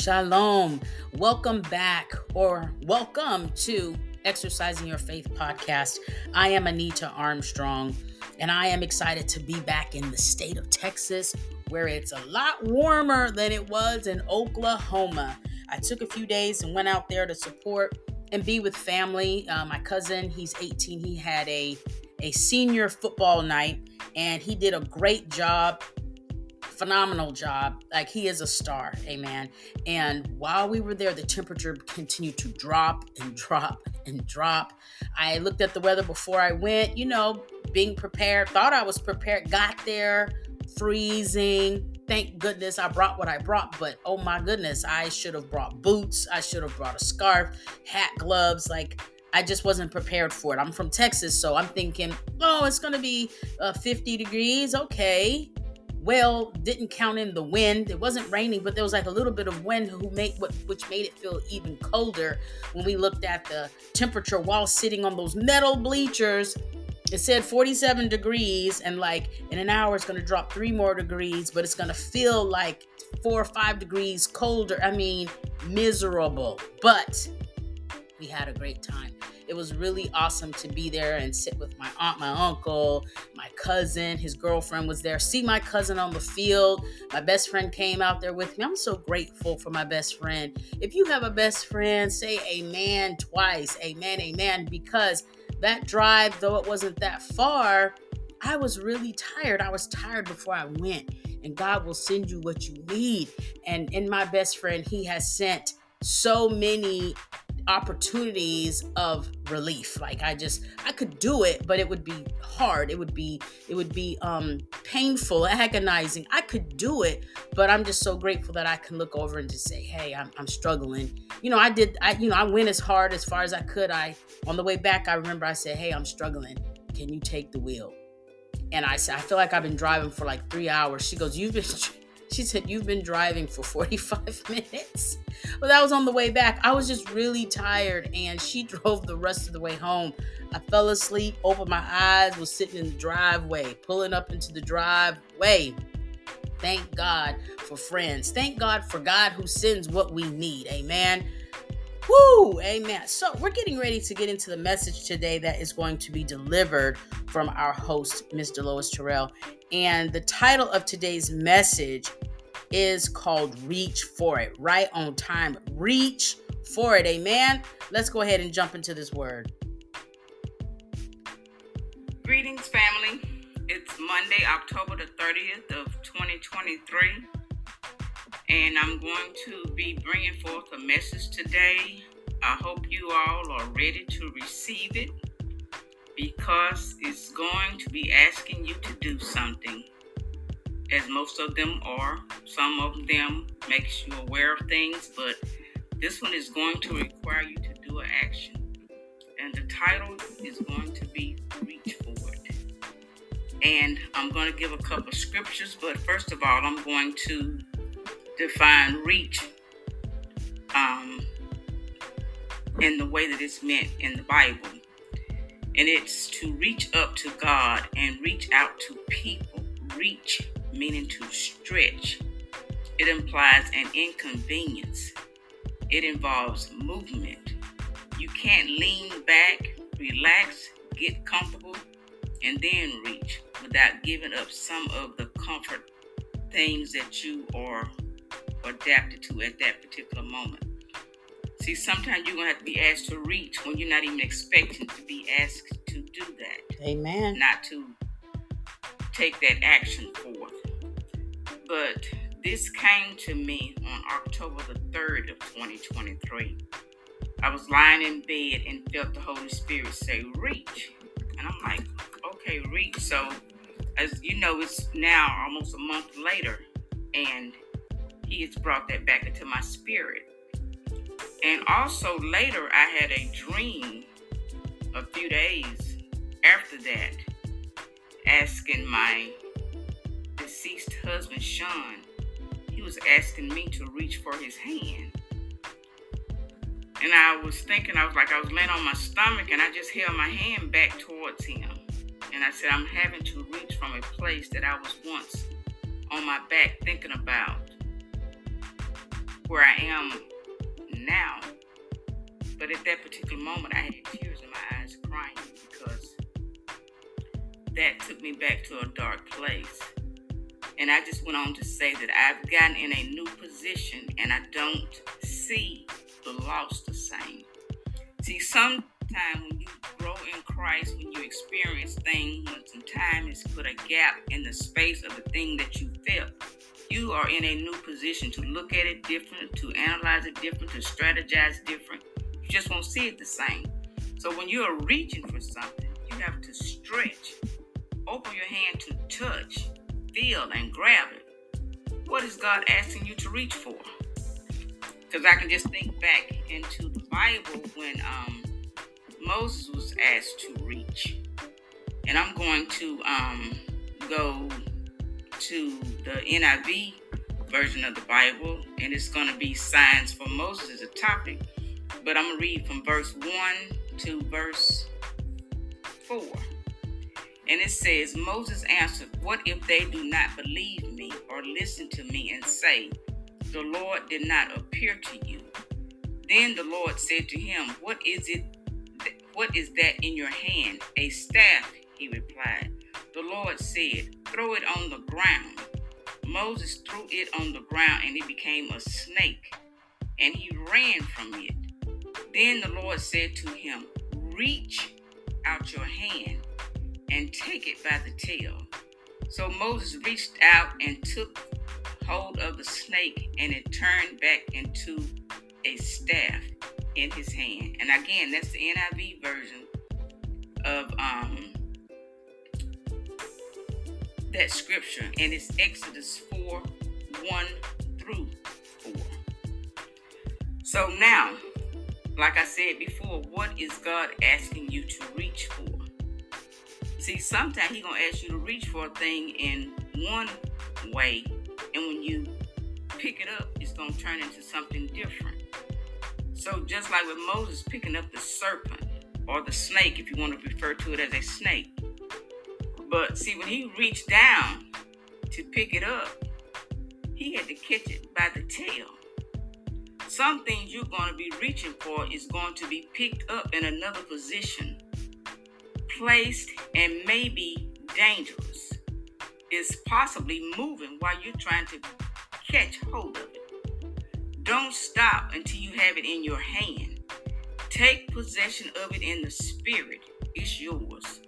Shalom. Welcome back or welcome to Exercising Your Faith podcast. I am Anita Armstrong and I am excited to be back in the state of Texas where it's a lot warmer than it was in Oklahoma. I took a few days and went out there to support and be with family. Uh, my cousin, he's 18, he had a a senior football night and he did a great job phenomenal job. Like he is a star, amen. And while we were there, the temperature continued to drop and drop and drop. I looked at the weather before I went, you know, being prepared, thought I was prepared, got there, freezing. Thank goodness I brought what I brought, but oh my goodness, I should have brought boots. I should have brought a scarf, hat, gloves. Like I just wasn't prepared for it. I'm from Texas, so I'm thinking, oh, it's to be uh, 50 degrees. Okay well didn't count in the wind. It wasn't raining, but there was like a little bit of wind who made which made it feel even colder when we looked at the temperature while sitting on those metal bleachers. It said 47 degrees, and like in an hour it's gonna drop three more degrees, but it's gonna feel like four or five degrees colder. I mean, miserable. But we had a great time. It was really awesome to be there and sit with my aunt, my uncle, my cousin, his girlfriend was there. See my cousin on the field. My best friend came out there with me. I'm so grateful for my best friend. If you have a best friend, say amen twice. Amen, amen. Because that drive, though it wasn't that far, I was really tired. I was tired before I went. And God will send you what you need. And in my best friend, he has sent so many opportunities of relief. Like i just i could do it but it would be hard. It would be it would be um painful agonizing. I could do it but i'm just so grateful that i can look over and just say hey i'm, I'm struggling. You know i did i you know i went as hard as far as i could. I on the way back i remember i said hey i'm struggling. Can you take the wheel? And i said i feel like i've been driving for like three hours. She goes you've been she said, You've been driving for 45 minutes. Well, that was on the way back. I was just really tired, and she drove the rest of the way home. I fell asleep, opened my eyes, was sitting in the driveway, pulling up into the driveway. Thank God for friends. Thank God for God who sends what we need. Amen. Woo! Amen. So, we're getting ready to get into the message today that is going to be delivered from our host, Ms. Delois Terrell. And the title of today's message is called Reach for It. Right on time. Reach for it. Amen. Let's go ahead and jump into this word. Greetings, family. It's Monday, October the 30th of 2023 and I'm going to be bringing forth a message today. I hope you all are ready to receive it because it's going to be asking you to do something. As most of them are, some of them makes you aware of things, but this one is going to require you to do an action. And the title is going to be Reach For It. And I'm going to give a couple of scriptures, but first of all, I'm going to define reach um, in the way that it's meant in the Bible. And it's to reach up to God and reach out to people. Reach meaning to stretch. It implies an inconvenience. It involves movement. You can't lean back, relax, get comfortable, and then reach without giving up some of the comfort things that you are adapted to at that particular moment. See, sometimes you're going to have to be asked to reach when you're not even expecting to be asked to do that. Amen. Not to take that action forth. But this came to me on October the 3rd of 2023. I was lying in bed and felt the Holy Spirit say, reach. And I'm like, okay, reach. So, as you know, it's now almost a month later. And he has brought that back into my spirit. And also later, I had a dream a few days after that, asking my deceased husband, Sean, he was asking me to reach for his hand. And I was thinking, I was like, I was laying on my stomach and I just held my hand back towards him. And I said, I'm having to reach from a place that I was once on my back thinking about where I am now. But at that particular moment, I had tears in my eyes crying because that took me back to a dark place. And I just went on to say that I've gotten in a new position and I don't see the loss the same. See, sometimes when you grow in Christ, when you experience things, when some time has put a gap in the space of the thing that you felt, you are in a new position to look at it different, to analyze it different, to strategize different. You just won't see it the same. So when you are reaching for something, you have to stretch, open your hand to touch, feel, and grab it. What is God asking you to reach for? Because I can just think back into the Bible when um, Moses was asked to reach. And I'm going to um, go to the NIV version of the Bible, and it's going to be signs for Moses as a topic. But I'm going to read from verse 1 to verse 4. And it says, Moses answered, What if they do not believe me or listen to me and say, The Lord did not appear to you? Then the Lord said to him, What is it? What is that in your hand? A staff, he replied. The Lord said, Throw it on the ground. Moses threw it on the ground and it became a snake, and he ran from it. Then the Lord said to him, Reach out your hand and take it by the tail. So Moses reached out and took hold of the snake, and it turned back into a staff in his hand. And again, that's the NIV version of um, that scripture, and it's Exodus 4 1 through 4. So now, like I said before, what is God asking you to reach for? See, sometimes He gonna ask you to reach for a thing in one way, and when you pick it up, it's gonna turn into something different. So just like with Moses picking up the serpent or the snake, if you want to refer to it as a snake, but see, when he reached down to pick it up, he had to catch it by the tail. Some things you're going to be reaching for is going to be picked up in another position, placed, and maybe dangerous. Is possibly moving while you're trying to catch hold of it. Don't stop until you have it in your hand. Take possession of it in the spirit. It's yours.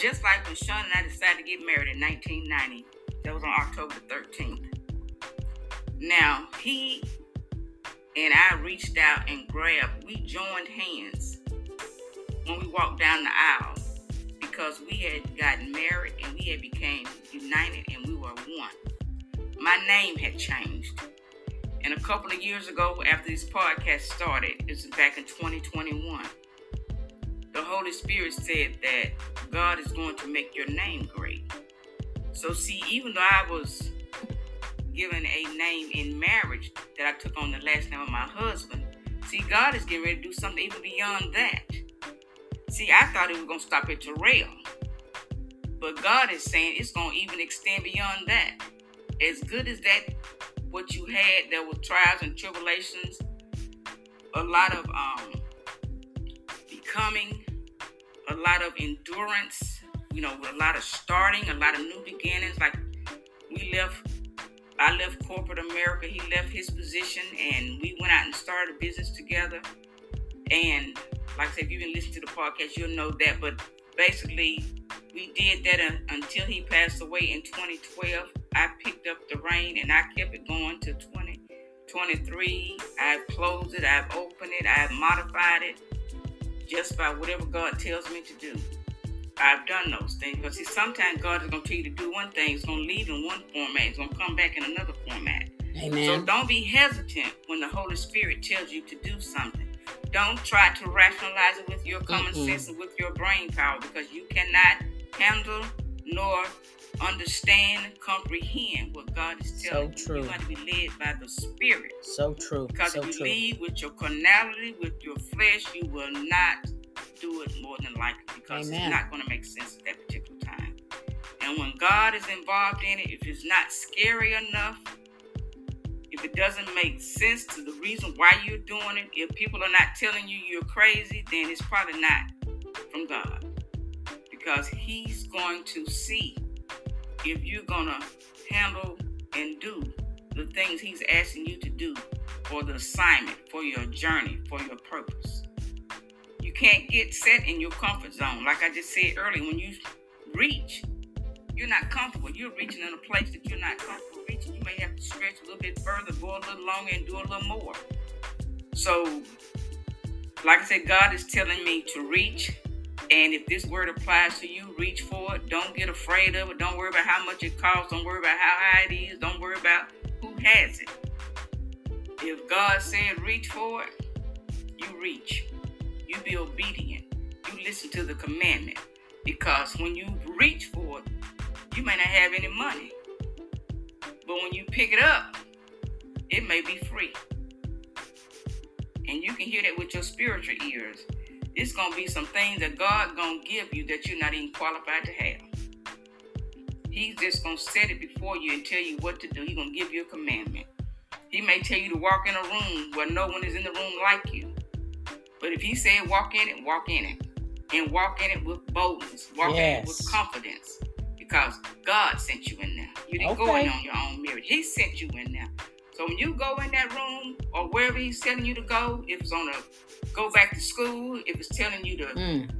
Just like when Sean and I decided to get married in 1990, that was on October 13th. Now, he and I reached out and grabbed, we joined hands when we walked down the aisle because we had gotten married and we had became united and we were one. My name had changed. And a couple of years ago, after this podcast started, it was back in 2021 the Holy Spirit said that God is going to make your name great. So, see, even though I was given a name in marriage that I took on the last name of my husband, see, God is getting ready to do something even beyond that. See, I thought it was going to stop at Terrell. But God is saying it's going to even extend beyond that. As good as that, what you had, there were trials and tribulations, a lot of um, becoming, a lot of endurance, you know, a lot of starting, a lot of new beginnings. Like we left, I left corporate America, he left his position, and we went out and started a business together. And like I said, if you've been listening to the podcast, you'll know that. But basically, we did that until he passed away in 2012. I picked up the reign and I kept it going to 2023. I've closed it, I've opened it, I've modified it just by whatever God tells me to do. I've done those things. But see, sometimes God is going to tell you to do one thing, it's going to leave in one format, it's going to come back in another format. Amen. So don't be hesitant when the Holy Spirit tells you to do something. Don't try to rationalize it with your common mm sense and with your brain power because you cannot handle nor understand, comprehend what God is telling so you. You're going to be led by the Spirit. So true. Because so if you true. lead with your carnality, with your flesh, you will not do it more than likely because Amen. it's not going to make sense at that particular time. And when God is involved in it, if it's not scary enough, if it doesn't make sense to the reason why you're doing it, if people are not telling you you're crazy, then it's probably not from God. Because He's going to see if you're going to handle and do the things He's asking you to do for the assignment, for your journey, for your purpose. You can't get set in your comfort zone. Like I just said earlier, when you reach, you're not comfortable. You're reaching in a place that you're not comfortable reaching, you may have to stretch a little bit further, go a little longer, and do a little more. So, like I said, God is telling me to reach. And if this word applies to you, reach for it. Don't get afraid of it. Don't worry about how much it costs. Don't worry about how high it is. Don't worry about who has it. If God said reach for it, you reach. You be obedient. You listen to the commandment. Because when you reach for it, you may not have any money. But when you pick it up, it may be free. And you can hear that with your spiritual ears. It's gonna be some things that God gonna give you that you're not even qualified to have. He's just gonna set it before you and tell you what to do. He's gonna give you a commandment. He may tell you to walk in a room where no one is in the room like you. But if he said walk in it, walk in it. And walk in it with boldness. Walk yes. in it with confidence because God sent you in there. You didn't okay. go in on your own merit. He sent you in there. So when you go in that room or wherever He's telling you to go, if it's on a go back to school, if it's telling you to mm.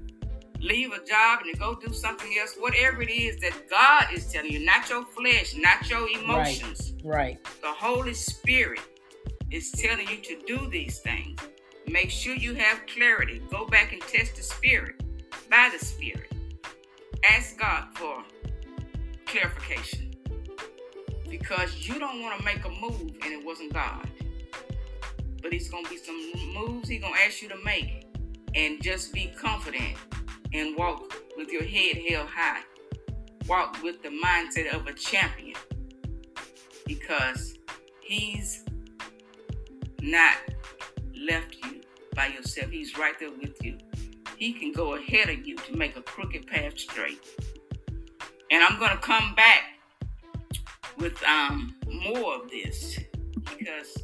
leave a job and to go do something else, whatever it is that God is telling you, not your flesh, not your emotions. Right. right. The Holy Spirit is telling you to do these things. Make sure you have clarity. Go back and test the Spirit by the Spirit. Ask God for clarification because you don't want to make a move and it wasn't God. But it's going to be some moves He's going to ask you to make and just be confident and walk with your head held high. Walk with the mindset of a champion because He's not left you by yourself. He's right there with you. He can go ahead of you to make a crooked path straight. And I'm going to come back with um, more of this because,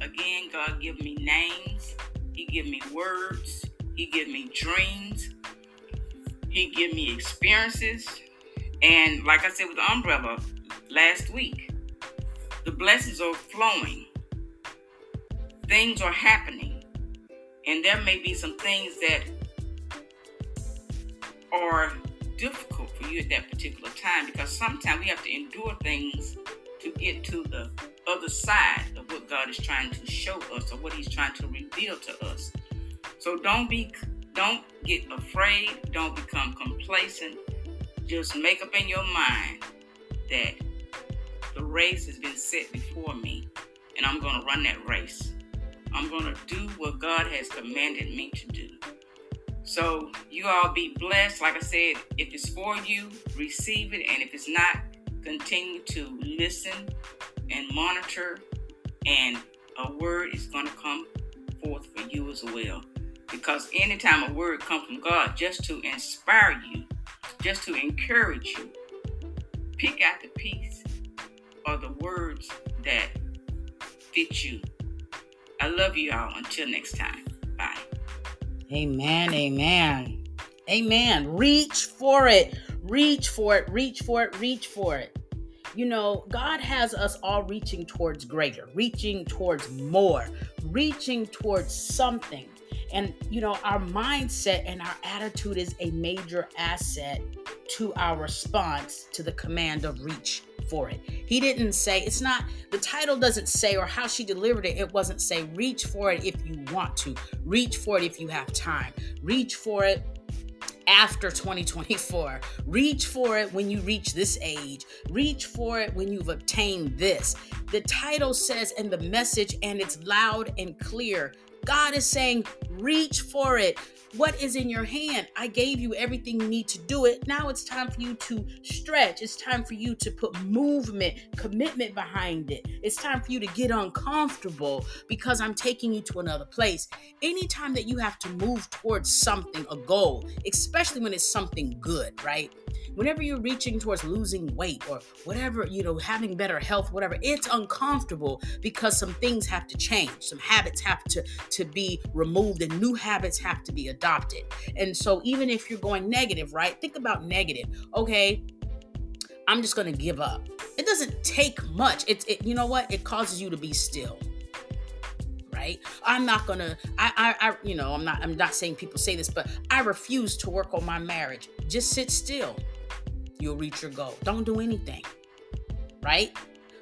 again, God give me names. He give me words. He give me dreams. He give me experiences. And like I said with the umbrella last week, the blessings are flowing. Things are happening. And there may be some things that are difficult for you at that particular time because sometimes we have to endure things to get to the other side of what God is trying to show us or what He's trying to reveal to us. So don't be don't get afraid, don't become complacent. Just make up in your mind that the race has been set before me and I'm going to run that race. I'm going to do what God has commanded me to do. So you all be blessed. Like I said, if it's for you, receive it. And if it's not, continue to listen and monitor. And a word is going to come forth for you as well. Because anytime a word comes from God, just to inspire you, just to encourage you, pick out the piece or the words that fit you. I love you all. Until next time. Bye. Amen. Amen. Amen. Reach for it. Reach for it. Reach for it. Reach for it. You know, God has us all reaching towards greater, reaching towards more, reaching towards something. And, you know, our mindset and our attitude is a major asset to our response to the command of reach for it. He didn't say, it's not, the title doesn't say, or how she delivered it, it wasn't say, reach for it if you want to, reach for it if you have time, reach for it after 2024. Reach for it when you reach this age. Reach for it when you've obtained this. The title says, and the message, and it's loud and clear. God is saying, Reach for it. What is in your hand? I gave you everything you need to do it. Now it's time for you to stretch. It's time for you to put movement, commitment behind it. It's time for you to get uncomfortable because I'm taking you to another place. Anytime that you have to move towards something, a goal, especially when it's something good, right? Whenever you're reaching towards losing weight or whatever, you know, having better health, whatever, it's uncomfortable because some things have to change. Some habits have to, to be removed and new habits have to be adopted. And so even if you're going negative, right? Think about negative. Okay, I'm just going to give up. It doesn't take much. It's it, you know what? It causes you to be still. Right? I'm not gonna. I, I, I, you know, I'm not. I'm not saying people say this, but I refuse to work on my marriage. Just sit still. You'll reach your goal. Don't do anything. Right?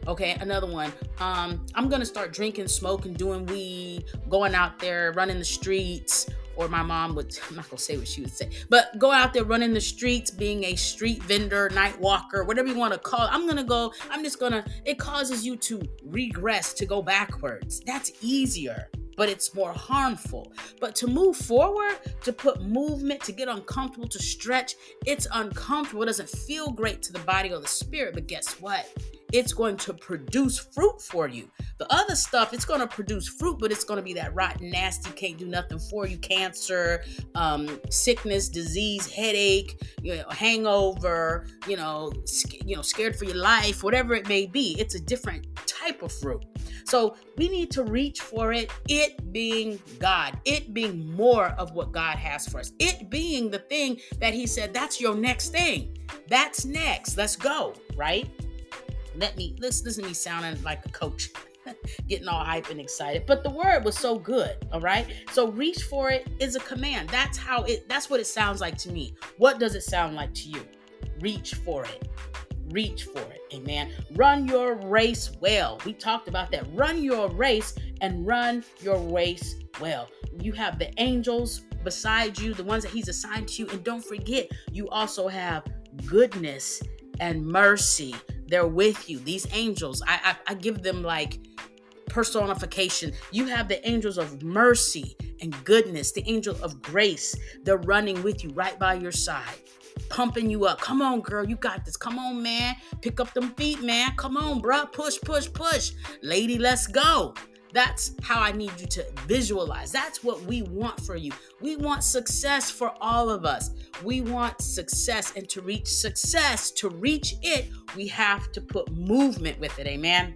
Okay, another one. Um, I'm gonna start drinking, smoking, doing weed, going out there, running the streets, or my mom would I'm not gonna say what she would say, but go out there running the streets, being a street vendor, night walker, whatever you want to call it. I'm gonna go, I'm just gonna, it causes you to regress, to go backwards. That's easier but it's more harmful. But to move forward, to put movement, to get uncomfortable, to stretch, it's uncomfortable. It doesn't feel great to the body or the spirit. But guess what? It's going to produce fruit for you. The other stuff, it's going to produce fruit, but it's going to be that rotten, nasty, can't do nothing for you, cancer, um, sickness, disease, headache, you know, hangover, you know, sc- you know, scared for your life, whatever it may be. It's a different type of fruit. So we need to reach for it, it being God, it being more of what God has for us, it being the thing that He said, that's your next thing. That's next. Let's go, right? Let me let's listen to me sounding like a coach getting all hype and excited but the word was so good all right? So reach for it is a command. That's how it that's what it sounds like to me. What does it sound like to you? Reach for it. Reach for it amen. Run your race well. We talked about that. Run your race and run your race well. You have the angels beside you the ones that he's assigned to you and don't forget you also have goodness and mercy they're with you. These angels, I, I, I give them like personification. You have the angels of mercy and goodness, the angel of grace. They're running with you right by your side, pumping you up. Come on, girl, you got this. Come on, man. Pick up them feet, man. Come on, bruh. Push, push, push. Lady, let's go. That's how I need you to visualize. That's what we want for you. We want success for all of us. We want success, and to reach success, to reach it, we have to put movement with it. Amen.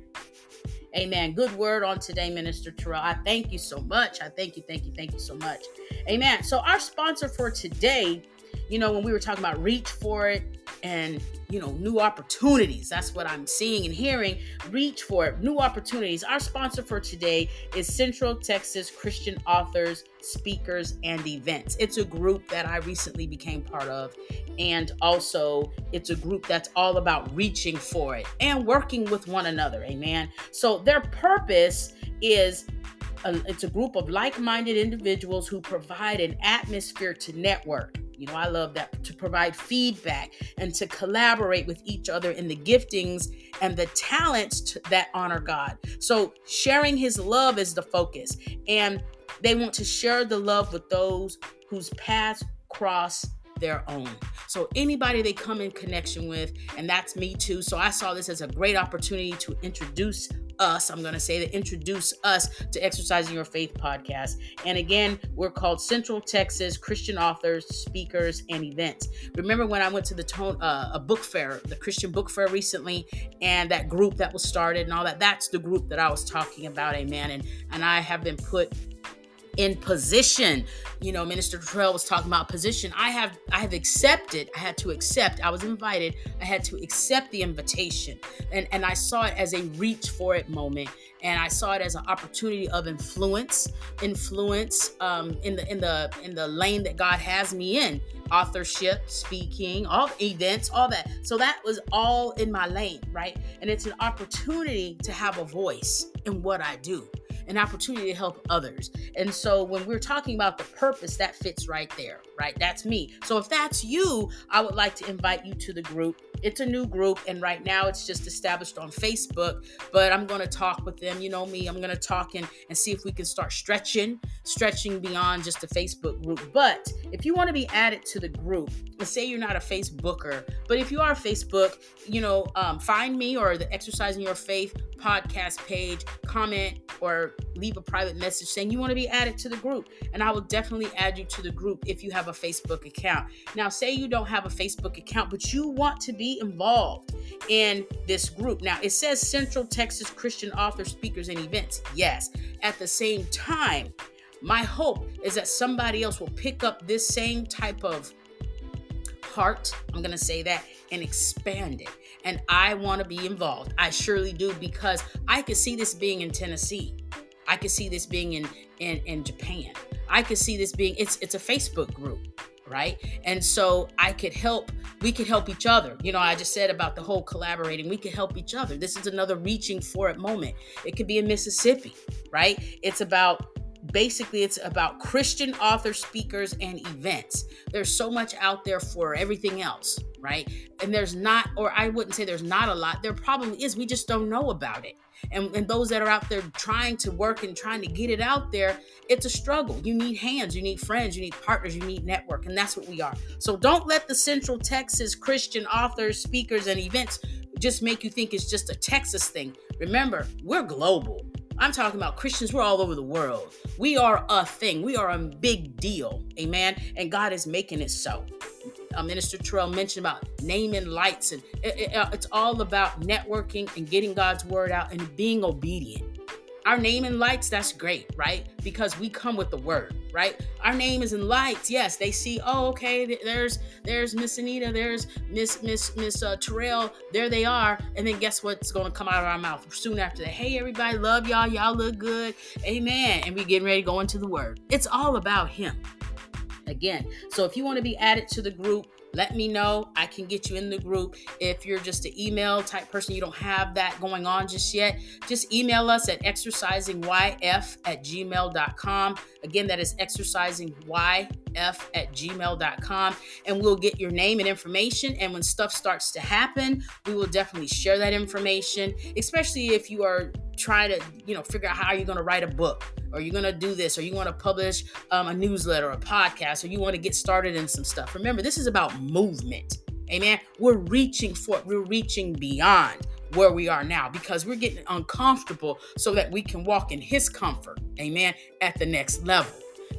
Amen. Good word on today, Minister Terrell. I thank you so much. I thank you, thank you, thank you so much. Amen. So, our sponsor for today, you know, when we were talking about reach for it and you know, new opportunities. That's what I'm seeing and hearing. Reach for it. New opportunities. Our sponsor for today is Central Texas Christian Authors, Speakers, and Events. It's a group that I recently became part of. And also, it's a group that's all about reaching for it and working with one another. Amen. So, their purpose is a, it's a group of like minded individuals who provide an atmosphere to network you know, I love that to provide feedback and to collaborate with each other in the giftings and the talents to, that honor God. So, sharing his love is the focus. And they want to share the love with those whose paths cross their own. So anybody they come in connection with, and that's me too. So I saw this as a great opportunity to introduce us, I'm going to say that introduce us to Exercising Your Faith podcast. And again, we're called Central Texas Christian Authors, Speakers, and Events. Remember when I went to the tone, uh, a book fair, the Christian book fair recently, and that group that was started and all that? That's the group that I was talking about, amen. And and I have been put in position. You know minister Terrell was talking about position. I have i have accepted i had to accept i was invited i had to accept the invitation. And and i saw it as a reach for it moment. And i saw it as an opportunity of influence influence um, in the in the in the lane that god has me in. Authorship speaking all events all that. So that was all in my lane right? And it's an opportunity to have a voice in what i do an opportunity to help others. And so when we're talking about the purpose, that fits right there, right? That's me. So if that's you, I would like to invite you to the group. It's a new group, and right now it's just established on Facebook, but I'm going to talk with them. You know me, I'm going to talk and, and see if we can start stretching, stretching beyond just a Facebook group. But if you want to be added to the group, let's say you're not a Facebooker, but if you are Facebook, you know, um, find me or the Exercising Your Faith podcast page, comment or leave a private message saying you want to be added to the group. And I will definitely add you to the group if you have a Facebook account. Now, say you don't have a Facebook account, but you want to be involved in this group. Now, it says Central Texas Christian author, speakers, and events. Yes. At the same time, my hope is that somebody else will pick up this same type of heart, I'm going to say that, and expand it. And I want to be involved. I surely do because I could see this being in Tennessee. I could see this being in in, in Japan. I could see this being it's it's a Facebook group, right? And so I could help, we could help each other. You know, I just said about the whole collaborating, we could help each other. This is another reaching for it moment. It could be in Mississippi, right? It's about basically it's about christian author speakers and events. There's so much out there for everything else right? And there's not or i wouldn't say there's not a lot. There probably is. We just don't know about it. And, and those that are out there trying to work and trying to get it out there it's a struggle. You need hands you need friends you need partners you need network and that's what we are. So don't let the central texas christian authors speakers and events just make you think it's just a texas thing. Remember we're global I'm talking about Christians. We're all over the world. We are a thing. We are a big deal. Amen. And God is making it so. Uh, Minister Terrell mentioned about naming lights, and it, it, uh, it's all about networking and getting God's word out and being obedient. Our name in lights, that's great, right? Because we come with the word, right? Our name is in lights. Yes, they see, oh, okay, there's there's Miss Anita, there's Miss Miss Miss uh, Terrell, there they are. And then guess what's going to come out of our mouth soon after that? Hey, everybody, love y'all. Y'all look good. Amen. And we getting ready to go into the word. It's all about him. Again, so if you want to be added to the group, let me know. I can get you in the group. If you're just an email type person, you don't have that going on just yet, just email us at exercisingyf at gmail.com. Again, that is exercisingyf at gmail.com. And we'll get your name and information. And when stuff starts to happen, we will definitely share that information, especially if you are trying to, you know, figure out how you're going to write a book or you're going to do this or you want to publish um, a newsletter, a podcast, or you want to get started in some stuff. Remember, this is about movement. Amen. We're reaching for, we're reaching beyond where we are now because we're getting uncomfortable so that we can walk in his comfort. Amen. At the next level.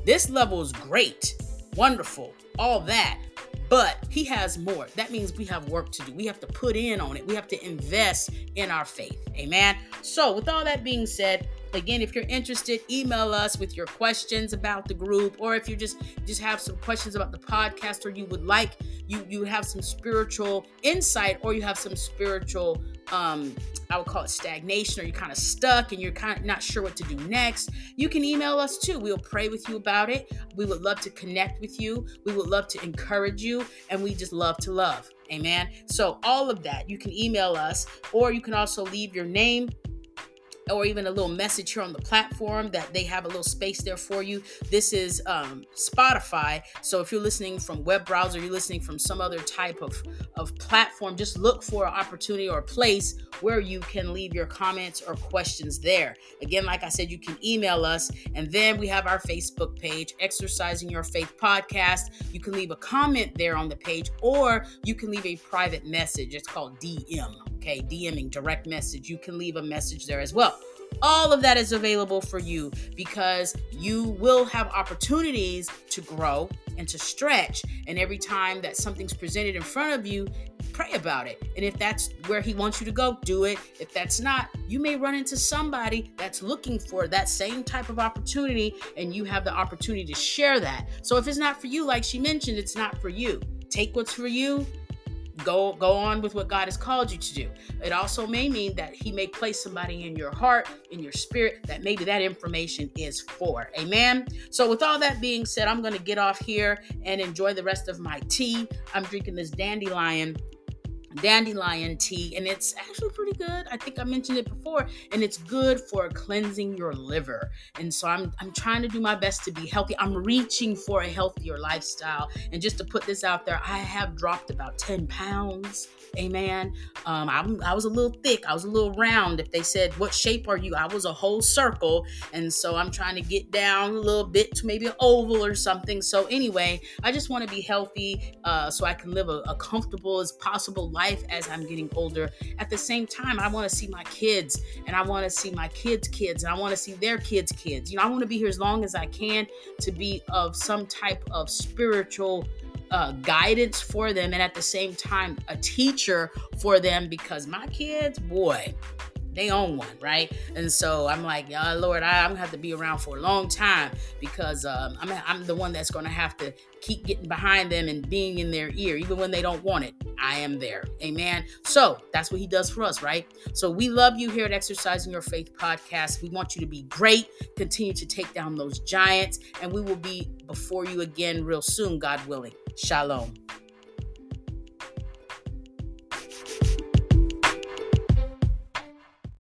This level is great, wonderful, all that. But he has more. That means we have work to do. We have to put in on it. We have to invest in our faith. Amen. So, with all that being said, again if you're interested email us with your questions about the group or if you just just have some questions about the podcast or you would like you you have some spiritual insight or you have some spiritual um I would call it stagnation or you're kind of stuck and you're kind of not sure what to do next, you can email us too. We'll pray with you about it. We would love to connect with you. We would love to encourage you and we just love to love. Amen. So all of that, you can email us or you can also leave your name or even a little message here on the platform that they have a little space there for you. This is um, Spotify. So if you're listening from web browser, you're listening from some other type of, of platform, just look for an opportunity or a place where you can leave your comments or questions there. Again, like I said, you can email us. And then we have our Facebook page, Exercising Your Faith Podcast. You can leave a comment there on the page, or you can leave a private message. It's called DM okay? DMing, direct message. You can leave a message there as well. All of that is available for you because you will have opportunities to grow and to stretch. And every time that something's presented in front of you, pray about it. And if that's where He wants you to go, do it. If that's not, you may run into somebody that's looking for that same type of opportunity, and you have the opportunity to share that. So if it's not for you, like she mentioned, it's not for you. Take what's for you, go go on with what God has called you to do. It also may mean that he may place somebody in your heart, in your spirit that maybe that information is for. Amen. So with all that being said, I'm going to get off here and enjoy the rest of my tea. I'm drinking this dandelion dandelion tea and it's actually pretty good. I think i mentioned it before and it's good for cleansing your liver. And so i'm i'm trying to do my best to be healthy. I'm reaching for a healthier lifestyle. And just to put this out there i have dropped about 10 pounds amen. Um I'm, i was a little thick i was a little round. If they said what shape are you? I was a whole circle. And so i'm trying to get down a little bit to maybe an oval or something. So anyway i just want to be healthy uh, so i can live a, a comfortable as possible life as I'm getting older. At the same time, I want to see my kids and I want to see my kids' kids and I want to see their kids' kids. You know, I want to be here as long as I can to be of some type of spiritual uh, guidance for them and at the same time a teacher for them because my kids, boy, they own one, right? And so I'm like, oh, Lord, I, am gonna have to be around for a long time because um, I'm, I'm the one that's gonna have to keep getting behind them and being in their ear, even when they don't want it. I am there. Amen. So that's what he does for us, right? So we love you here at Exercising Your Faith podcast. We want you to be great, continue to take down those giants, and we will be before you again real soon, God willing. Shalom.